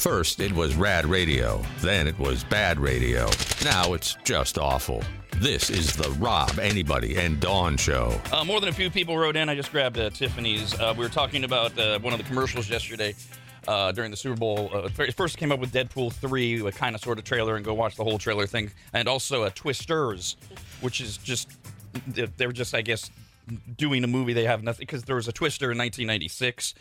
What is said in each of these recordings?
First, it was rad radio. Then it was bad radio. Now it's just awful. This is the Rob, Arnie, and Dawn Show. Uh, more than a few people wrote in. I just grabbed uh, Tiffany's. Uh, we were talking about uh, one of the commercials yesterday uh, during the Super Bowl. Uh, first came up with Deadpool 3, a kind of sort of trailer, and go watch the whole trailer thing. And also Twisters, which is just, they're just, I guess, doing a movie they have nothing because there was a twister in 1996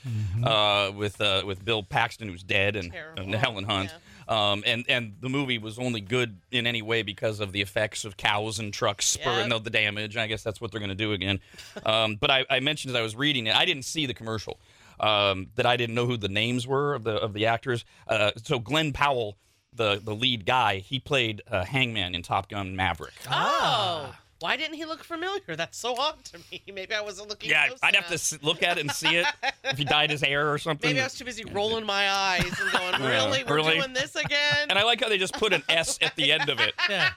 uh, with uh, with Bill Paxton who's dead and, and Helen Hunt. Um, and and the movie was only good in any way because of the effects of cows and trucks spurring Yep. the, the damage. I guess that's what they're going to do again. Um, but I, I mentioned as I was reading it, I didn't see the commercial. Um, that I didn't know who the names were of the of the actors. Uh, so Glen Powell, the the lead guy, he played uh, Hangman in Top Gun Maverick. Oh, why didn't he look familiar? That's so odd to me. Maybe I wasn't looking. Yeah, close I'd have to look at it and see it if he dyed his hair or something. Maybe I was too busy rolling my eyes and going, Yeah, "Really, we're really? doing this again?" And I like how they just put an S at the end of it. Yeah.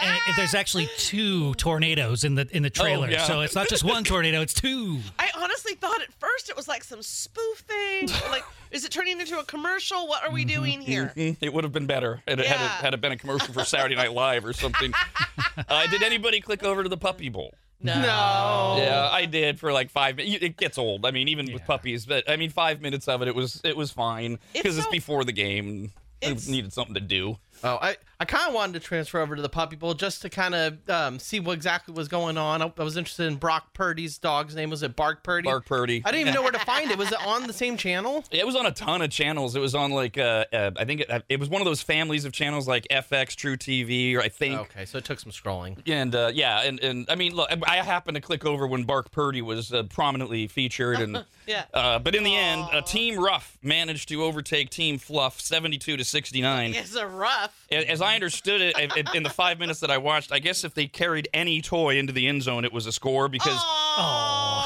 And there's actually two tornadoes in the in the oh, trailer, yeah. so it's not just one tornado; it's two. I honestly thought at first it was like some spoof thing. like, is it turning into a commercial? What are we doing here? It would have been better had it, had, it, Yeah. had it been a commercial for Saturday Night Live or something. uh, did anybody click over to the Puppy Bowl? No. Yeah, I did for like five minutes. It gets old. I mean, even with puppies, but I mean, five minutes of it, it was it was fine It's because it's, so- before the game. I It's- needed something to do. Oh, I, I kind of wanted to transfer over to the Puppy Bowl just to kind of um, see what exactly was going on. I, I was interested in Brock Purdy's dog's name. Was it Bark Purdy? Bark Purdy. I didn't even know where to find it. Was it on the same channel? It was on a ton of channels. It was on like uh, uh I think it, it was one of those families of channels like FX, truTV, or I think. Okay, so it took some scrolling. And uh, yeah, and, and I mean, look, I happened to click over when Bark Purdy was uh, prominently featured, and Yeah. uh, but in the end, uh, Team Ruff managed to overtake Team Fluff, seventy-two to sixty-nine. It's a rough. A- As I understood it, in- in the five minutes that I watched, I guess if they carried any toy into the end zone, it was a score because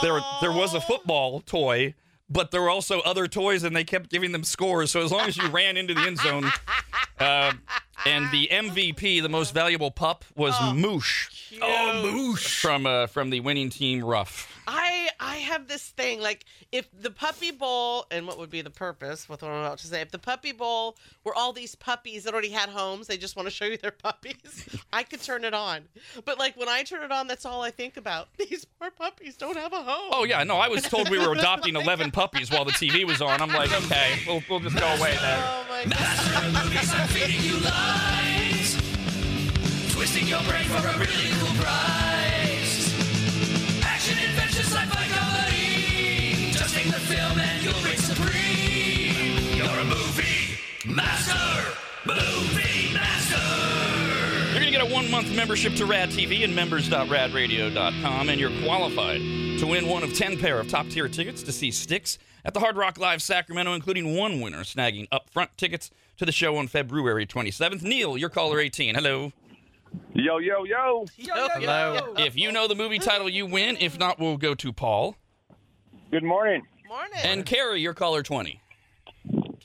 there there was a football toy, but there were also other toys, and they kept giving them scores. So as long as you ran into the end zone, uh, and the MVP, the most valuable pup, was Moosh. Oh, Moosh from uh, from the winning team, Ruff. I I have this thing like if the puppy bowl and what would be the purpose with what I'm about to say if the puppy bowl were all these puppies that already had homes they just want to show you their puppies I could turn it on but like when I turn it on that's all I think about these poor puppies don't have a home Oh yeah, no, I was told we were adopting eleven puppies while the TV was on. I'm like, okay, we'll, we'll just go away then. oh my god movies are feeding you lies, twisting your brain for a really cool prize. Master, movie master. You're going to get a one month membership to Rad TV and members.radradio.com, and you're qualified to win one of 10 pair of top tier tickets to see Styx at the Hard Rock Live Sacramento, including one winner snagging upfront tickets to the show on February 27th. Neil, your caller 18. Hello. Yo, yo, yo. Hello. If you know the movie title, you win. If not, we'll go to Paul. Good morning. morning And Carrie, your caller 20.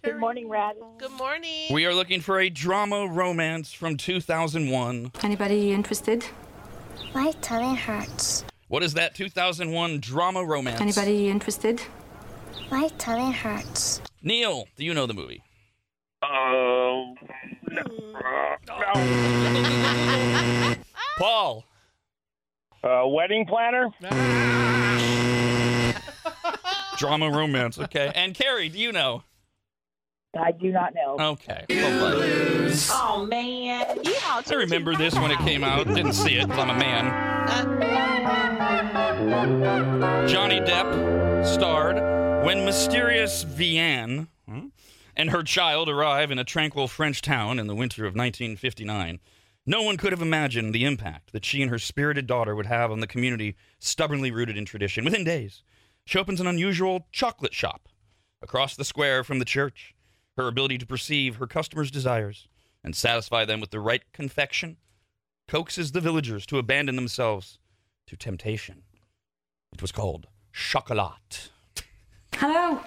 Good morning, Rad. good morning We are looking for a drama romance from 2001. Anybody interested? My tummy hurts. What is that 2001 drama romance? Anybody interested? My tummy hurts. Neil, do you know the movie? Um, Paul. uh, wedding planner. Drama romance. Okay. And Carrie, do you know? I do not know. Okay. Well, Oh man. I remember this when it came out. Didn't see it 'cause I'm a man. Johnny Depp starred when mysterious Vianne and her child arrive in a tranquil French town in the winter of 1959. No one could have imagined the impact that she and her spirited daughter would have on the community stubbornly rooted in tradition. Within days, she opens an unusual chocolate shop across the square from the church. Her ability to perceive her customers' desires and satisfy them with the right confection coaxes the villagers to abandon themselves to temptation. It was called Chocolat. Hello.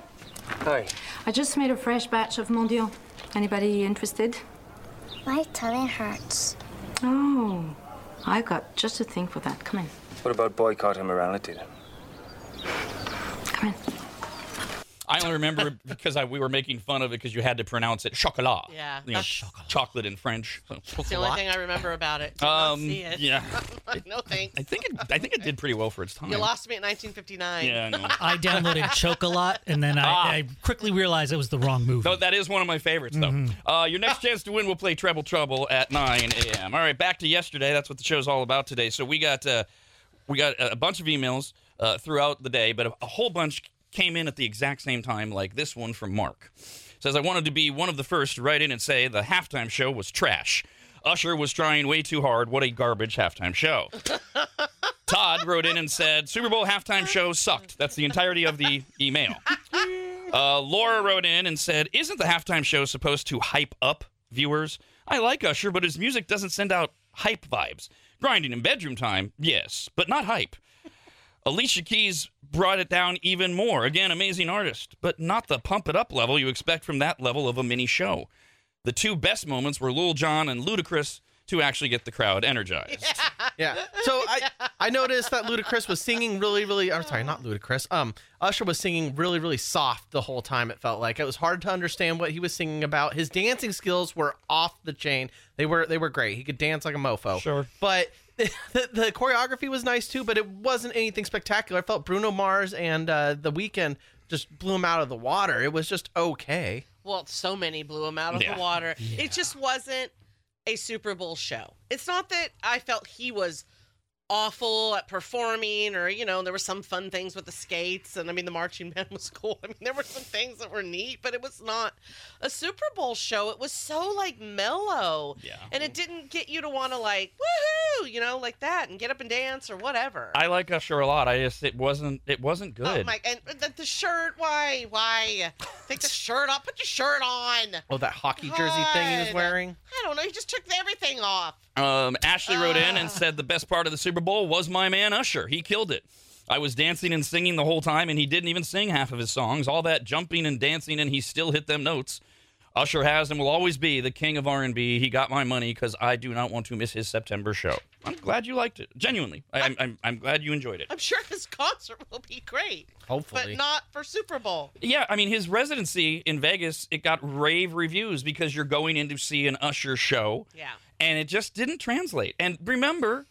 Hi. I just made a fresh batch of mendiants. Anybody interested? My tummy hurts. Oh, I've got just a thing for that. Come in. What about boycott immorality then? Come in. I only remember because I, we were making fun of it because you had to pronounce it chocolat. Yeah. You know, chocolate in French. So, It's the only thing I remember about it. Did Um, see it. yeah. no thanks. I think it, I think it did pretty well for its time. You lost me at 1959. Yeah, I know. I downloaded Chocolat, and then I, Ah. I quickly realized it was the wrong movie. No, that is one of my favorites, though. Uh, your next chance to win, we'll play Treble Trouble at 9 a.m. All right, back to yesterday. That's what the show's all about today. So we got uh, we got a bunch of emails uh, throughout the day, but a, a whole bunch came in at the exact same time, like this one from Mark. Says I wanted to be one of the first to write in and say the halftime show was trash. Usher was trying way too hard. What a garbage halftime show. Todd wrote in and said Super Bowl halftime show sucked. That's the entirety of the email. Uh, Laura wrote in and said, Isn't the halftime show supposed to hype up viewers? I like Usher, but his music doesn't send out hype vibes. Grinding in bedroom time, yes, but not hype. Alicia Keys brought it down even more. Again, amazing artist, but not the pump it up level you expect from that level of a mini show. The two best moments were Lil Jon and Ludacris to actually get the crowd energized. Yeah. yeah. So I I noticed that Ludacris was singing really really. I'm sorry, not Ludacris. Um, Usher was singing really really soft the whole time. It felt like it was hard to understand what he was singing about. His dancing skills were off the chain. They were they were great. He could dance like a mofo. Sure. But the, the choreography was nice too. But it wasn't anything spectacular. I felt Bruno Mars and uh, The Weeknd just blew him out of the water. It was just okay. Well, so many blew him out of Yeah. the water. It just wasn't a Super Bowl show. It's not that I felt he was awful at performing or, you know, there were some fun things with the skates and I mean the marching band was cool. I mean there were some things that were neat, but it was not a Super Bowl show. It was so like mellow. Yeah. And it didn't get you to want to like woohoo, you know, like that and get up and dance or whatever. I like Usher a lot. I just it wasn't it wasn't good Oh good. my! And the, the shirt, why, why? Take the shirt off. Put your shirt on. Oh, that hockey jersey thing he was wearing. I don't know. He just took everything off. Um, Ashley wrote in Ah. and said the best part of the Super Bowl was my man Usher. He killed it. I was dancing and singing the whole time, and he didn't even sing half of his songs. All that jumping and dancing, and he still hit them notes. Usher has and will always be the king of R&B. He got my money because I do not want to miss his September show. I'm glad you liked it. Genuinely, I, I'm, I'm I'm glad you enjoyed it. I'm sure his concert will be great, Hopefully. but not for Super Bowl. Yeah, I mean his residency in Vegas, it got rave reviews because you're going in to see an Usher show. Yeah. and it just didn't translate. And remember,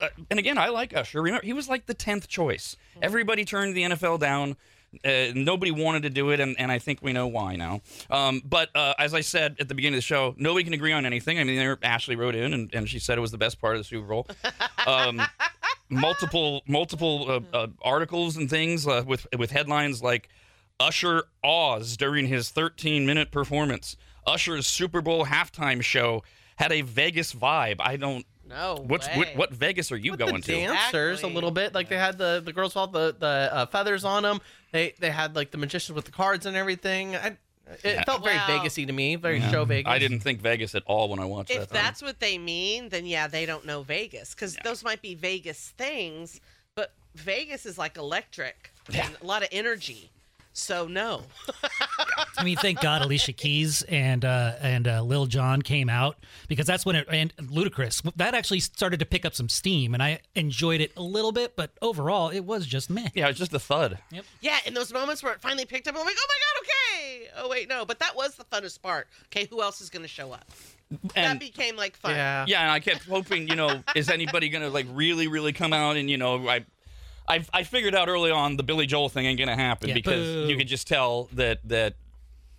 uh, and again, I like Usher. Remember, he was like the tenth choice. Everybody turned the NFL down. Uh, nobody wanted to do it, and, and I think we know why now. Um, but uh, as I said at the beginning of the show, nobody can agree on anything. I mean, there, Ashley wrote in, and, and she said it was the best part of the Super Bowl. Um, multiple multiple uh, uh, articles and things uh, with with headlines like Usher awes during his 13 minute performance. Usher's Super Bowl halftime show had a Vegas vibe. I don't. No What's way. what, what Vegas are you With going the to? dancers Exactly. a little bit like they had the the girls with all the the uh, feathers on them they they had like the magicians with the cards and everything I, it felt very Wow. vegasy to me very show vegas I didn't think Vegas at all when I watched If that. If that's what they mean, then yeah, they don't know Vegas because those might be Vegas things, but Vegas is like electric and a lot of energy. So no. I mean, thank God Alicia Keys and uh, and uh, Lil Jon came out because that's when it and Ludacris that actually started to pick up some steam, and I enjoyed it a little bit, but overall it was just meh. yeah, it was just a thud. Yep. Yeah, in those moments where it finally picked up, I'm like, oh my god, okay. Oh wait, no, but that was the funnest part. Okay, who else is gonna show up? that And became like fun. yeah yeah, and I kept hoping, you know, is anybody gonna like really, really come out and you know, I. I, I figured out early on the Billy Joel thing ain't gonna happen Yeah, because boo. you could just tell that that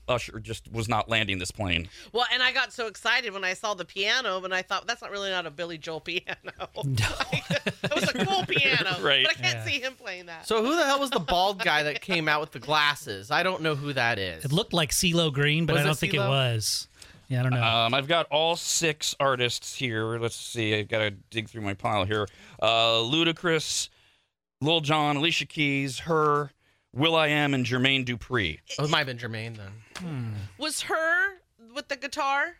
Usher just was not landing this plane. Well, and I got so excited when I saw the piano, and I thought that's not really not a Billy Joel piano. No. it was a cool piano, Right. But I can't Yeah. see him playing that. so who the hell was the bald guy that came out with the glasses i don't know who that is It looked like CeeLo Green, but Was I it don't think it CeeLo? was. Yeah, I don't know. Um, I've got all six artists here. Let's see. I've got to dig through my pile here. Uh, Ludacris, Lil Jon, Alicia Keys, her, will.i.am, and Jermaine Dupri. oh, it might have been jermaine then was her with the guitar?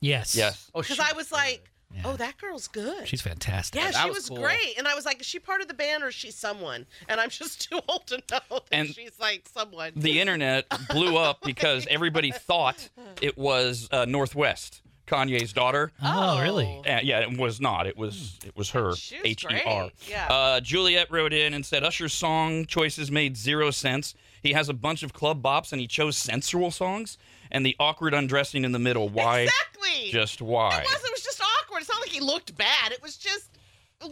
yes. Yes. oh Because she- I was like, oh, that girl's good. She's fantastic. yeah, that she was was, cool. great. And I was like, is she part of the band or is she someone? And I'm just too old to know that And she's like someone. The internet blew up because everybody thought it was uh, North West Kanye's daughter. Oh, really? Uh, yeah, it was not. It was it was her. She was H E R. great, yeah. Uh, Juliet wrote in and said Usher's song choices made zero sense. He has a bunch of club bops and he chose sensual songs and the awkward undressing in the middle. Why? Exactly. Just why? It was. It was just awkward. It's not like he looked bad. It was just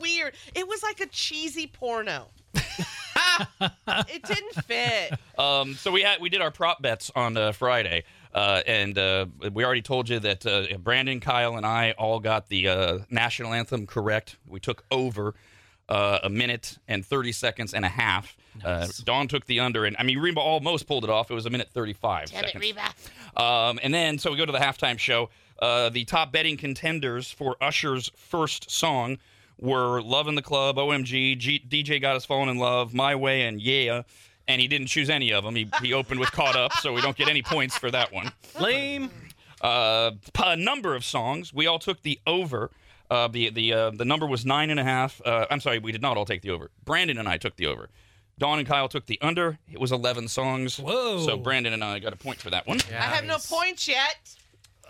weird. It was like a cheesy porno. it didn't fit. Um, so we had we did our prop bets on uh, Friday, uh, and uh, we already told you that uh, Brandon, Kyle, and I all got the uh, national anthem correct. We took over uh, a minute and thirty seconds and a half. Uh, Dawn took the under, and I mean Reba almost pulled it off. It was a minute thirty-five Damn it. Reba. Um, and then, so we go to the halftime show. Uh, the top betting contenders for Usher's first song were Love in the Club, OMG, G- DJ Got Us Falling in Love, My Way, and Yeah. And he didn't choose any of them. He, he opened with Caught Up, so we don't get any points for that one. Lame. Uh, p- a number of songs. We all took the over. Uh, the the uh, the number was nine and a half. Uh, I'm sorry, we did not all take the over. Brandon and I took the over. Dawn and Kyle took the under. It was 11 songs. Whoa. So Brandon and I got a point for that one. I have no points yet.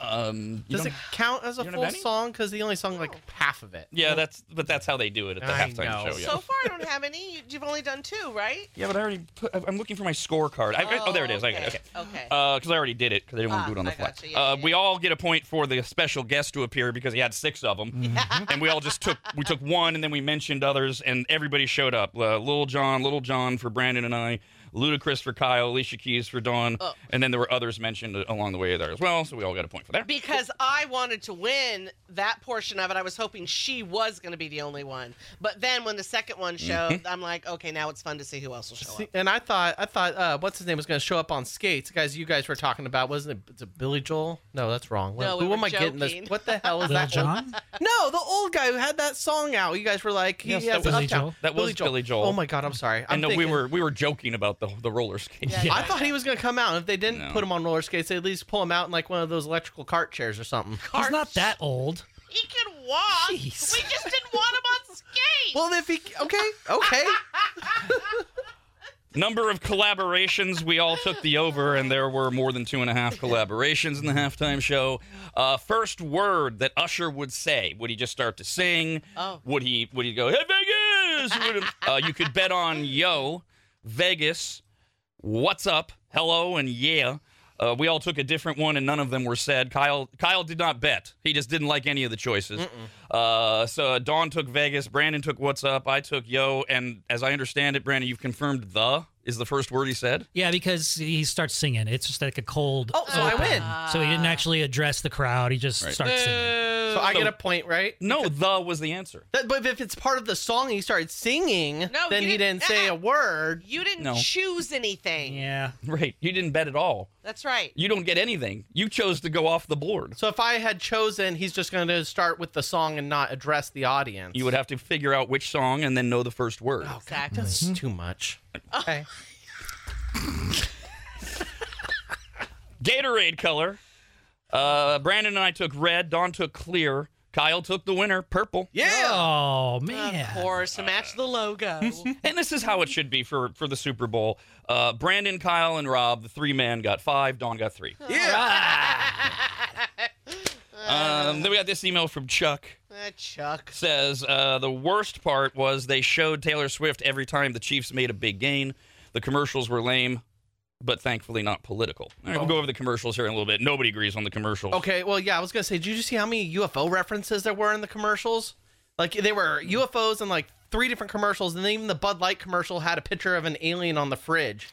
Um, Does it count as a don't full have any? song? Because he only sung like half of it. Yeah, that's but that's how they do it at the I halftime know. show. Yeah. So far, I don't have any. You- You've only done two, right? yeah, but I already put. I'm looking for my scorecard. I, oh, there it is. I got it. Okay. Okay. Because I already did it because I didn't want Ah, to do it on the I fly. gotcha. Yeah, uh, yeah, we yeah. all get a point for the special guest to appear because he had six of them, and we all just took we took one and then we mentioned others and everybody showed up. Uh, Lil Jon, Lil Jon for Brandon and I. Ludacris for Kyle, Alicia Keys for Dawn, Oh. and then there were others mentioned along the way there as well. So we all got a point for that. Because I wanted to win that portion of it, I was hoping she was going to be the only one. But then when the second one showed, Mm-hmm. I'm like, okay, now it's fun to see who else will show See, up. and I thought, I thought, uh, what's his name was going to show up on skates, guys. You guys were talking about, wasn't it? Is it Billy Joel? No, that's wrong. No, who we were am I getting this? What the hell is that? John? No, the old guy who had that song out. You guys were like, he Yes, has that was- Billy Joel. That was Billy Joel. Oh my god, I'm sorry. I'm and no, we were we were joking about the the roller skates. Yeah. I thought he was going to come out. and If they didn't No. put him on roller skates, they at least pull him out in like one of those electrical cart chairs or something. He's not that old. He can walk. Jeez. We just didn't want him on skates. Well, if he okay, okay. Number of collaborations, we all took the over, and there were more than two and a half collaborations in the halftime show. Uh, first word that Usher would say: Would he just start to sing? Oh. Would he? Would he go, "Hey Vegas"? Uh, you could bet on "Yo," Vegas, "What's up," "Hello," and "Yeah." Uh, we all took a different one, and none of them were said. Kyle Kyle did not bet. He just didn't like any of the choices. Uh, so Dawn took Vegas. Brandon took What's Up. I took Yo. And as I understand it, Brandon, you've confirmed the is the first word he said. Yeah, because he starts singing. It's just like a cold. Oh, so I open. win. So he didn't actually address the crowd. He just Right. starts singing. So I So- get a point, right? No, the was the answer. That, but if it's part of the song and he started singing, No, then he didn't- didn't say a word. You didn't No. choose anything. Yeah. Right. You didn't bet at all. That's right. You don't get anything. You chose to go off the board. So if I had chosen, he's just going to start with the song and not address the audience. You would have to figure out which song and then know the first word. Oh, Exactly. That's too much. Okay. Gatorade color. Uh, Brandon and I took red. Dawn took clear. Kyle took the winner, purple. Yeah. Oh man. Of course, to match the logo. And this is how it should be for for the Super Bowl. Uh, Brandon, Kyle, and Rob, the three man, got five. Dawn got three. Um, then we got this email from Chuck. Uh, Chuck. says uh, the worst part was they showed Taylor Swift every time the Chiefs made a big gain. The commercials were lame, but thankfully not political. All right, we'll go oh. over the commercials here in a little bit. Nobody agrees on the commercials. Okay, well, yeah, I was gonna say, did you see how many UFO references there were in the commercials? Like they were UFOs in like three different commercials, and then even the Bud Light commercial had a picture of an alien on the fridge.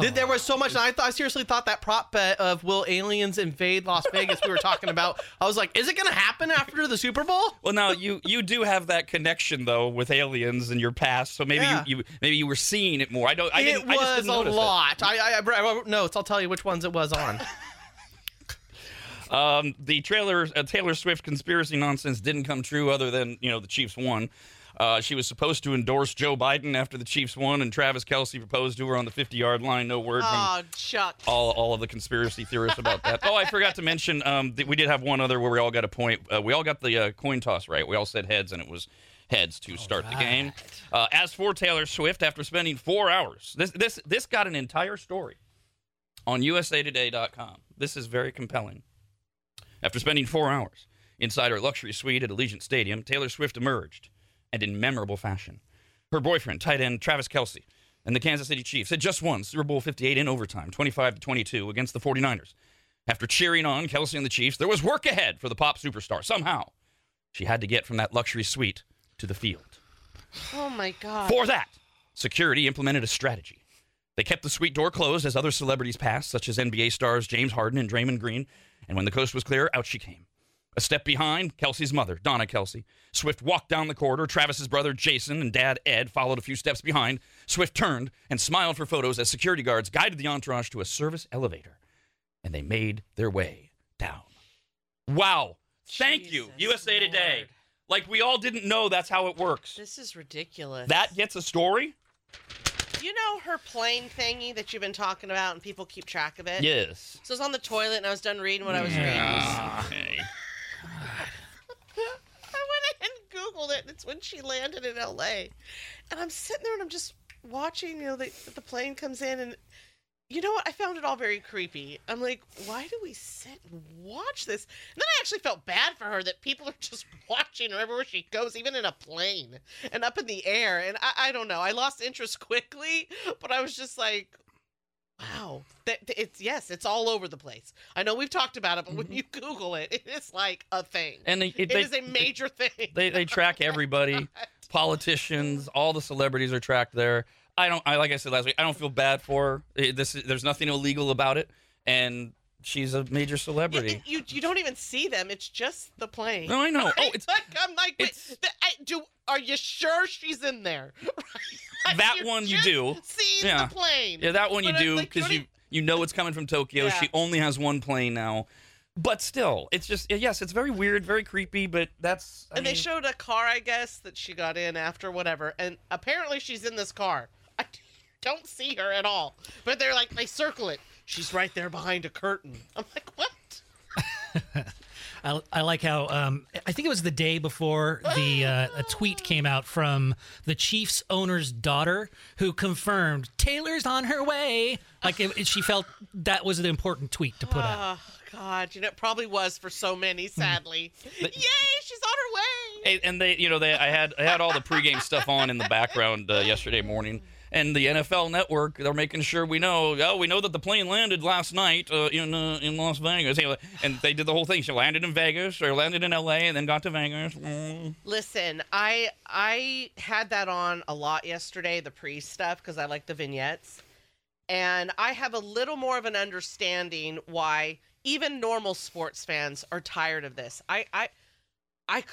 Th- There was so much, and I thought I seriously thought that prop bet of will aliens invade Las Vegas we were talking about. I was like, is it gonna happen after the Super Bowl? Well, now you you do have that connection though with aliens in your past, so maybe Yeah. you, you maybe you were seeing it more. I don't. I it didn't. I just was didn't a notice it. lot. I, I, I wrote notes. I'll tell you which ones it was on. Um, the trailer, uh, Taylor Swift conspiracy nonsense didn't come true, other than you know the Chiefs won. Uh, she was supposed to endorse Joe Biden after the Chiefs won, and Travis Kelce proposed to her on the 50-yard line. No word from Oh, Chuck. all, all of the conspiracy theorists about that. Oh, I forgot to mention, um, that we did have one other where we all got a point. Uh, we all got the uh, coin toss right. We all said heads, and it was heads to start the game. Uh, as for Taylor Swift, after spending four hours, this this this got an entire story on USAToday.com. This is very compelling. After spending four hours inside her luxury suite at Allegiant Stadium, Taylor Swift emerged, and in memorable fashion. Her boyfriend, tight end Travis Kelce, and the Kansas City Chiefs had just won Super Bowl 58 in overtime, 25 to 22 against the 49ers. After cheering on Kelce and the Chiefs, there was work ahead for the pop superstar. Somehow, she had to get from that luxury suite to the field. Oh my god. For that, security implemented a strategy. They kept the suite door closed as other celebrities passed, such as NBA stars James Harden and Draymond Green. And when the coast was clear, out she came. A step behind, Kelce's mother, Donna Kelce. Swift walked down the corridor. Travis's brother, Jason, and dad, Ed, followed a few steps behind. Swift turned and smiled for photos as security guards guided the entourage to a service elevator. And they made their way down. Wow. Thank you, Jesus USA Today. Like we all didn't know that's how it works. This is ridiculous. That gets a story? you know her plane thingy that you've been talking about, and people keep track of it. Yes. So I was on the toilet, and I was done reading what I was reading. Okay. I went ahead and Googled it. and It's when she landed in L.A. And I'm sitting there and I'm just watching. You know, the the plane comes in, and you know what? I found it all very creepy. I'm like, why do we sit and watch this? And then I actually felt bad for her that people are just watching her everywhere she goes, even in a plane and up in the air. And I, I don't know. I lost interest quickly, but I was just like. Wow, that it's yes, it's all over the place. I know we've talked about it, but when mm-hmm. you Google it, it is like a thing. And they, It they, is a major thing. they they track everybody, politicians, all the celebrities are tracked there. I don't. I like I said last week. I don't feel bad for her. It- This there's nothing illegal about it, and she's a major Yeah, celebrity. it- you you don't even see them. It's just the plane. No, I know. Oh, it's like I'm like, wait, the, I, do are you sure she's in there? Like, That you one you just do. See Yeah. the plane. yeah, that one you But I'm do because don't you you know it's coming from Tokyo. Yeah. She only has one plane now, but still, it's just yes, it's very weird, very creepy. But that's I And they showed a car, I guess, that she got in after whatever, and apparently she's in this car. I don't see her at all, but they're like they circle it. She's right there behind a curtain. I'm like, what? I, I like how um, I think it was the day before the uh, a tweet came out from the Chiefs owner's daughter who confirmed Taylor's on her way. Like it, it- she felt that was an important tweet to put out. Oh God, you know, it probably was for so many. Sadly, yay, she's on her way. Hey, and they, you know, they, I had, I had all the pregame stuff on in the background uh, yesterday morning, and the NFL Network, they're making sure we know. Oh, we know that the plane landed last night uh, in uh, in Las Vegas, and they did the whole thing. She landed in Vegas, or landed in L.A., and then got to Vegas. Listen, I I had that on a lot yesterday, the pre stuff, because I like the vignettes. And I have a little more of an understanding why even normal sports fans are tired of this. I I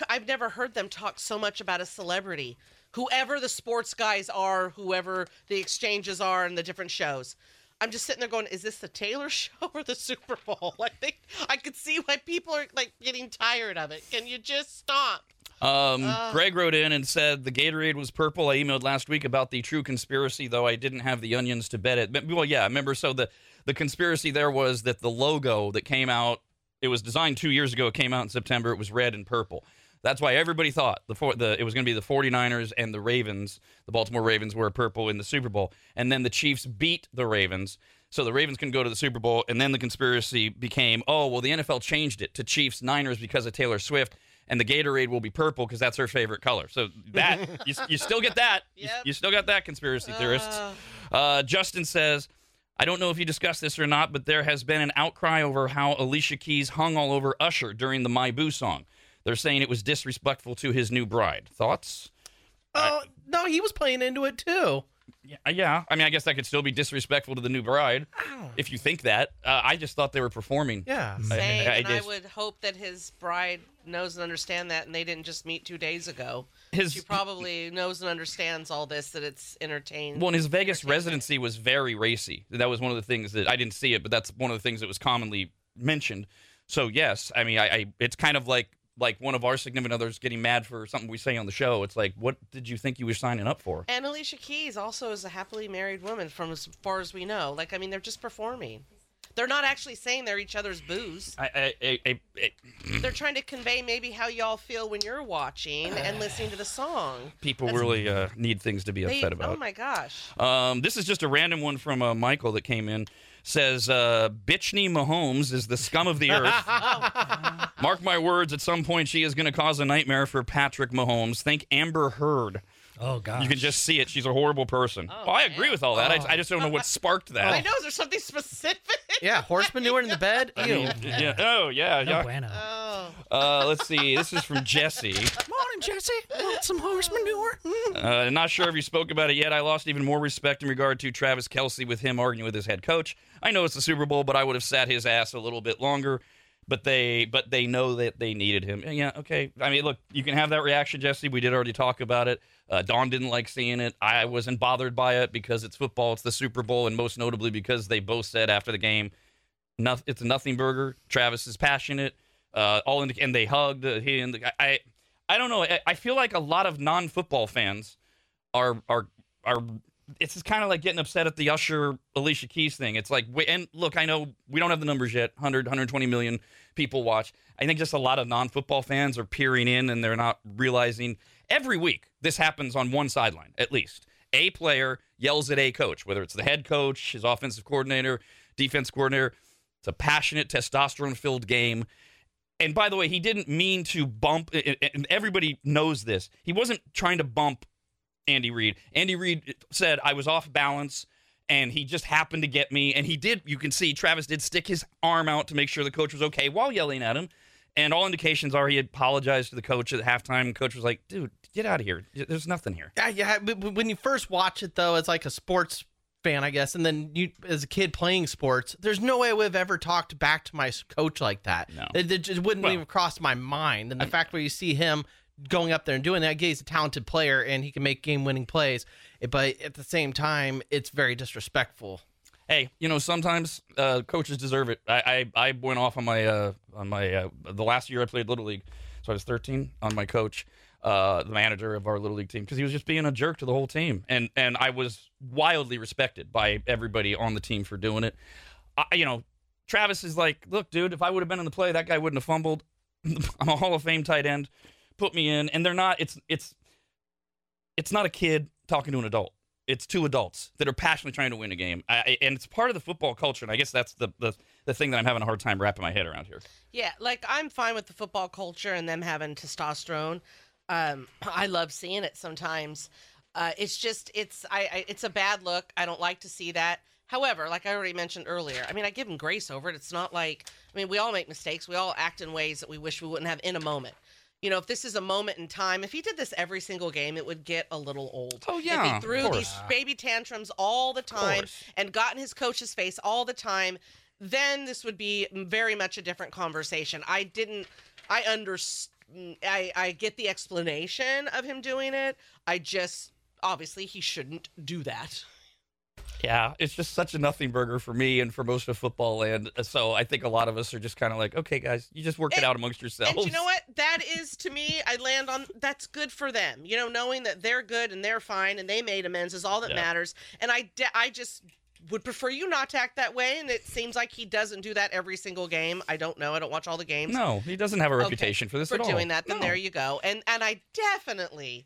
I've never heard them talk so much about a celebrity, whoever the sports guys are, whoever the exchanges are, and the different shows. I'm just sitting there going, "Is this the Taylor show or the Super Bowl?" Like, they, I could see why people are like getting tired of it. Can you just stop? Um, Ugh. Greg wrote in and said the Gatorade was purple. I emailed last week about the true conspiracy, though I didn't have the onions to bet it. But, well, yeah, I remember. So the the conspiracy there was that the logo that came out, it was designed two years ago. It came out in September. It was red and purple. That's why everybody thought the, the it was going to be the 49ers and the Ravens. The Baltimore Ravens were purple in the Super Bowl, and then the Chiefs beat the Ravens. So the Ravens can go to the Super Bowl, and then the conspiracy became, oh well, the NFL changed it to Chiefs Niners because of Taylor Swift, and the Gatorade will be purple because that's her favorite color. So that you, you still get that, you, Yep. you still got that conspiracy theorists. Ugh. Uh, Justin says, I don't know if you discussed this or not, but there has been an outcry over how Alicia Keys hung all over Usher during the My Boo song. They're saying it was disrespectful to his new bride. Thoughts? Oh no, he was playing into it too. Yeah, yeah. I mean, I guess that could still be disrespectful to the new bride if you think that. Uh, I just thought they were performing. Yeah. I- Same, I and I would hope that his bride knows and understand that, and they didn't just meet two days ago. His- she probably knows and understands all this that it's entertained. Well, and his Vegas residency was very racy. That was one of the things that I didn't see it, but that's one of the things that was commonly mentioned. So yes, I mean, I, I it's kind of like like one of our significant others getting mad for something we say on the show. It's like, what did you think you were signing up for? And Alicia Keys also is a happily married woman, from as far as we know. Like, I mean, they're just performing. They're not actually saying they're each other's booze. I, I, I, They're trying to convey maybe how y'all feel when you're watching and listening to the song. people That's- really uh, need things to be They, upset about. oh my gosh. Um, this is just a random one from uh, Michael that came in. Says uh, Bitchney Mahomes is the scum of the earth. Mark my words, at some point she is going to cause a nightmare for Patrick Mahomes. Think Amber Heard. Oh God. You can just see it. She's a horrible person. Oh, I agree with all that. I, I just don't know what sparked that. I know. Is there something specific? Yeah, horse manure in the bed. I Ew. mean, yeah. Oh, yeah. No yeah. bueno. Oh. Uh, let's see. This is from Jesse. Morning, Jesse. Want some horse manure? Uh, not sure if you spoke about it yet. I lost even more respect in regard to Travis Kelce with him arguing with his head coach. I know it's the Super Bowl, but I would have sat his ass a little bit longer. But they, but they know that they needed him. And yeah, okay. I mean, look, you can have that reaction, Jesse. We did already talk about it. Uh, Dawn didn't like seeing it. I wasn't bothered by it because it's football. It's the Super Bowl, and most notably because they both said after the game. It's a nothing burger. Travis is passionate. Uh, all the, and they hugged. Uh, he and the, I, I don't know. I, I feel like a lot of non-football fans are are are it's just kind of like getting upset at the Usher Alicia Keys thing. It's like and look, I know we don't have the numbers yet. 100 120 million people watch. I think just a lot of non-football fans are peering in and they're not realizing every week this happens on one sideline at least. A player yells at a coach, whether it's the head coach, his offensive coordinator, defense coordinator. It's a passionate, testosterone-filled game. And by the way, he didn't mean to bump, eh, eh, eh, and everybody knows this. He wasn't trying to bump Andy Reid. Andy Reid said I was off balance and he just happened to get me and he did you can see Travis did stick his arm out to make sure the coach was okay while yelling at him. And all indications are he apologized to the coach at halftime. And coach was like, "Dude, get out of here. There's nothing here." Yeah, yeah. But when you first watch it, though, it's like a sports fan, I guess. And then you, as a kid playing sports, there's no way I would have ever talked back to my coach like that. No. it, it just wouldn't Well- even cross my mind. And the fact where you see him going up there and doing that, he's a talented player and he can make game-winning plays. But at the same time, it's very disrespectful. hey, you know, sometimes uh, coaches deserve it. I, I, I went off on my uh, on my uh, the last year I played little league, so I was 13 on my coach, uh, the manager of our little league team, because he was just being a jerk to the whole team, and and I was wildly respected by everybody on the team for doing it. I, you know, Travis is like, look, dude, if I would have been in the play, that guy wouldn't have fumbled. I'm a Hall of Fame tight end. Put me in, and they're not. It's it's it's not a kid talking to an adult. It's two adults that are passionately trying to win a game, I, and it's part of the football culture. And I guess that's the, the the thing that I'm having a hard time wrapping my head around here. Yeah, like I'm fine with the football culture and them having testosterone. Um, I love seeing it sometimes. Uh, it's just it's I, I it's a bad look. I don't like to see that. However, like I already mentioned earlier, I mean I give him grace over it. It's not like I mean we all make mistakes. We all act in ways that we wish we wouldn't have in a moment. You know, if this is a moment in time, if he did this every single game, it would get a little old. Oh, If yeah, he threw these baby tantrums all the time and got in his coach's face all the time, then this would be very much a different conversation. I didn't. I understand. I I get the explanation of him doing it. I just obviously he shouldn't do that. Yeah, it's just such a nothing burger for me and for most of football land. Uh, so I think a lot of us are just kind of like, okay, guys, you just work it out amongst yourselves. And you know what? That is to me, I land on that's good for them. You know, knowing that they're good and they're fine and they made amends is all that Yeah. matters. And I I just would prefer you not to act that way. And it seems like he doesn't do that every single game. I don't know. I don't watch all the games. No, he doesn't have a Okay, reputation for this for at all. doing that, then No. there you go. And and I definitely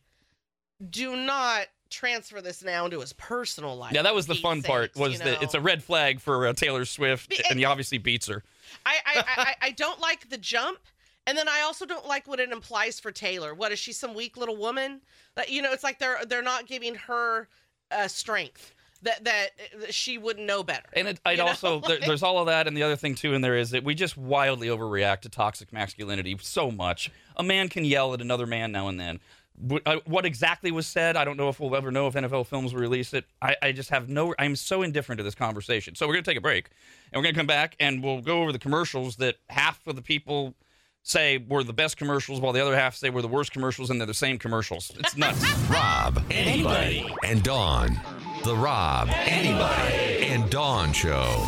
do not transfer this now into his personal life. Yeah, that was the fun part. Was you that it's a red flag for uh, Taylor Swift, Be- and he obviously beats her. I, I, I, I- don't like the jump. And then I also don't like what it implies for Taylor. What is she some weak little woman? That you know, it's like they're they're not giving her uh, strength that that that she wouldn't know better. And it, I'd also there, there's all of that, and the other thing too in there is that we just wildly overreact to toxic masculinity so much. A man can yell at another man now and then. What, uh, exactly was said, I don't know if we'll ever know if NFL Films will release it. I, I just have no. I'm so indifferent to this conversation. So we're gonna take a break, and we're gonna come back and we'll go over the commercials that half of the people say were the best commercials, while the other half say were the worst commercials, and they're the same commercials. It's nuts. Rob, Arnie, and Dawn. The Rob, Arnie, and Dawn Show.